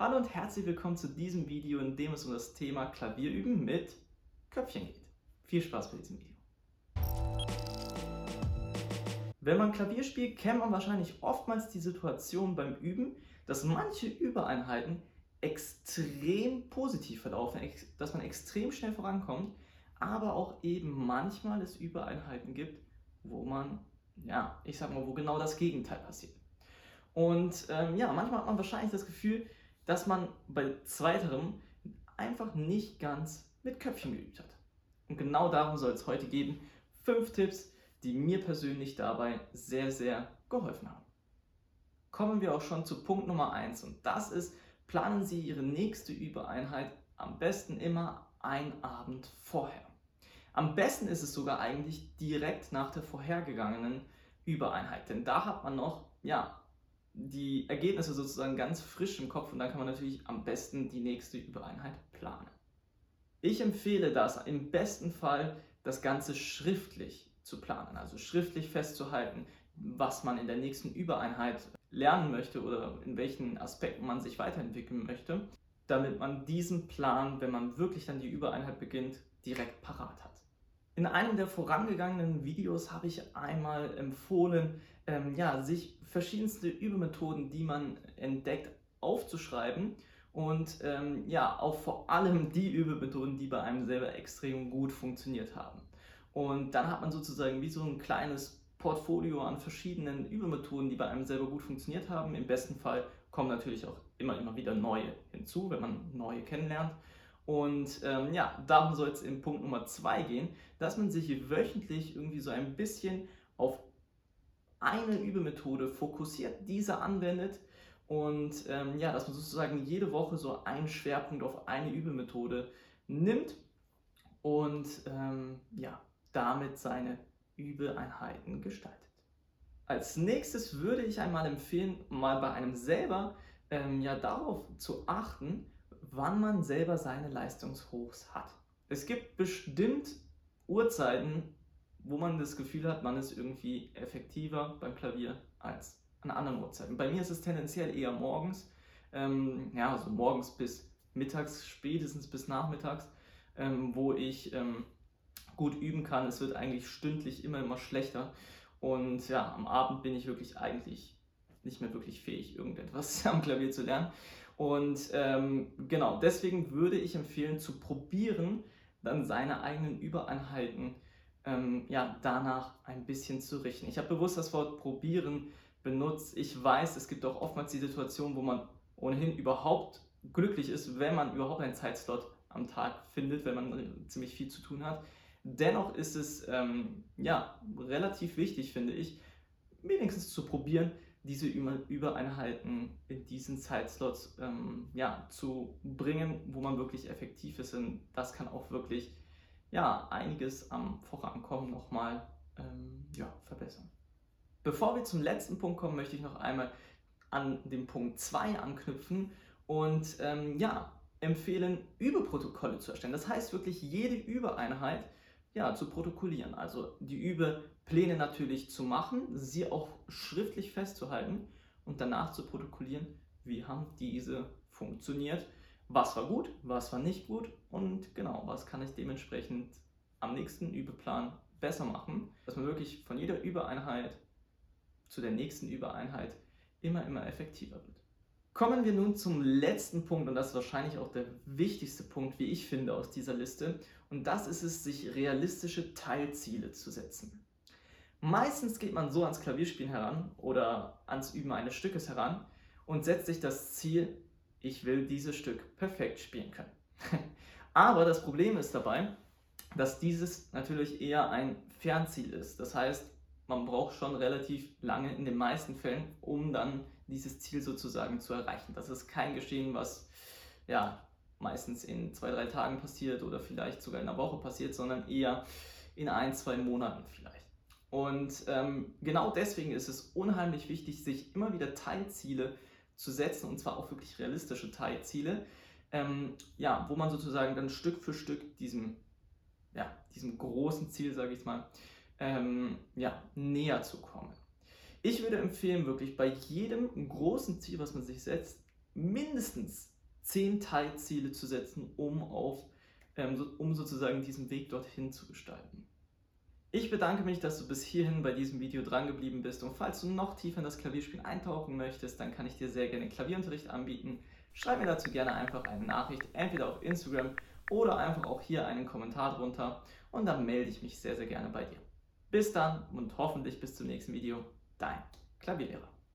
Hallo und herzlich willkommen zu diesem Video, in dem es um das Thema Klavierüben mit Köpfchen geht. Viel Spaß bei diesem Video. Wenn man Klavier spielt, kennt man wahrscheinlich oftmals die Situation beim Üben, dass manche Übereinheiten extrem positiv verlaufen, dass man extrem schnell vorankommt, aber auch eben manchmal es Übereinheiten gibt, wo man, ja, ich sag mal, wo genau das Gegenteil passiert. Und ähm, ja, manchmal hat man wahrscheinlich das Gefühl, dass man bei zweiterem einfach nicht ganz mit Köpfchen geübt hat. Und genau darum soll es heute gehen. Fünf Tipps, die mir persönlich dabei sehr, sehr geholfen haben. Kommen wir auch schon zu Punkt Nummer 1 und das ist, planen Sie Ihre nächste Übereinheit am besten immer ein Abend vorher. Am besten ist es sogar eigentlich direkt nach der vorhergegangenen Übereinheit, denn da hat man noch ja, die Ergebnisse sozusagen ganz frisch im Kopf und dann kann man natürlich am besten die nächste Übereinheit planen. Ich empfehle das im besten Fall, das Ganze schriftlich zu planen, also schriftlich festzuhalten, was man in der nächsten Übereinheit lernen möchte oder in welchen Aspekten man sich weiterentwickeln möchte, damit man diesen Plan, wenn man wirklich dann die Übereinheit beginnt, direkt parat hat. In einem der vorangegangenen Videos habe ich einmal empfohlen, ähm, ja, sich verschiedenste Übemethoden, die man entdeckt, aufzuschreiben und ähm, ja, auch vor allem die Übemethoden, die bei einem selber extrem gut funktioniert haben. Und dann hat man sozusagen wie so ein kleines Portfolio an verschiedenen Übemethoden, die bei einem selber gut funktioniert haben. Im besten Fall kommen natürlich auch immer, immer wieder neue hinzu, wenn man neue kennenlernt. Und ähm, ja, darum soll es in Punkt Nummer zwei gehen, dass man sich wöchentlich irgendwie so ein bisschen auf eine Übemethode fokussiert, diese anwendet und ähm, ja, dass man sozusagen jede Woche so einen Schwerpunkt auf eine Übemethode nimmt und ähm, ja, damit seine Übeeinheiten gestaltet. Als nächstes würde ich einmal empfehlen, mal bei einem selber ähm, ja darauf zu achten, wann man selber seine Leistungshochs hat. Es gibt bestimmt Uhrzeiten, wo man das Gefühl hat, man ist irgendwie effektiver beim Klavier als an anderen Uhrzeiten. Bei mir ist es tendenziell eher morgens, ähm, ja, also morgens bis mittags, spätestens bis nachmittags, ähm, wo ich ähm, gut üben kann. Es wird eigentlich stündlich immer, immer schlechter. Und ja, am Abend bin ich wirklich eigentlich nicht mehr wirklich fähig, irgendetwas am Klavier zu lernen. Und ähm, genau, deswegen würde ich empfehlen, zu probieren, dann seine eigenen Übereinheiten ähm, ja, danach ein bisschen zu richten. Ich habe bewusst das Wort probieren benutzt. Ich weiß, es gibt auch oftmals die Situation, wo man ohnehin überhaupt glücklich ist, wenn man überhaupt einen Zeitslot am Tag findet, wenn man ziemlich viel zu tun hat. Dennoch ist es ähm, ja, relativ wichtig, finde ich, wenigstens zu probieren, diese Übereinheiten in diesen Zeitslots ähm, ja, zu bringen, wo man wirklich effektiv ist. Und das kann auch wirklich ja, einiges am Vorankommen nochmal ähm, ja, verbessern. Bevor wir zum letzten Punkt kommen, möchte ich noch einmal an den Punkt 2 anknüpfen und ähm, ja, empfehlen, Übeprotokolle zu erstellen. Das heißt wirklich jede Übereinheit ja, zu protokollieren. Also die Übepläne natürlich zu machen, sie auch schriftlich festzuhalten und danach zu protokollieren, wie haben diese funktioniert, was war gut, was war nicht gut und genau, was kann ich dementsprechend am nächsten Übeplan besser machen, dass man wirklich von jeder Übereinheit zu der nächsten Übereinheit immer, immer effektiver wird. Kommen wir nun zum letzten Punkt und das ist wahrscheinlich auch der wichtigste Punkt, wie ich finde, aus dieser Liste. Und das ist es, sich realistische Teilziele zu setzen. Meistens geht man so ans Klavierspielen heran oder ans Üben eines Stückes heran und setzt sich das Ziel, ich will dieses Stück perfekt spielen können. Aber das Problem ist dabei, dass dieses natürlich eher ein Fernziel ist. Das heißt, man braucht schon relativ lange in den meisten Fällen, um dann dieses Ziel sozusagen zu erreichen. Das ist kein Geschehen, was ja meistens in zwei, drei Tagen passiert oder vielleicht sogar in einer Woche passiert, sondern eher in ein, zwei Monaten vielleicht. Und ähm, genau deswegen ist es unheimlich wichtig, sich immer wieder Teilziele zu setzen und zwar auch wirklich realistische Teilziele, ähm, ja, wo man sozusagen dann Stück für Stück diesem, ja, diesem großen Ziel, sage ich mal, ähm, ja, näher zu kommen. Ich würde empfehlen, wirklich bei jedem großen Ziel, was man sich setzt, mindestens 10 Teilziele zu setzen, um, auf, ähm, so, um sozusagen diesen Weg dorthin zu gestalten. Ich bedanke mich, dass du bis hierhin bei diesem Video dran geblieben bist und falls du noch tiefer in das Klavierspiel eintauchen möchtest, dann kann ich dir sehr gerne Klavierunterricht anbieten. Schreib mir dazu gerne einfach eine Nachricht, entweder auf Instagram oder einfach auch hier einen Kommentar drunter und dann melde ich mich sehr, sehr gerne bei dir. Bis dann und hoffentlich bis zum nächsten Video. Dein Klavierlehrer.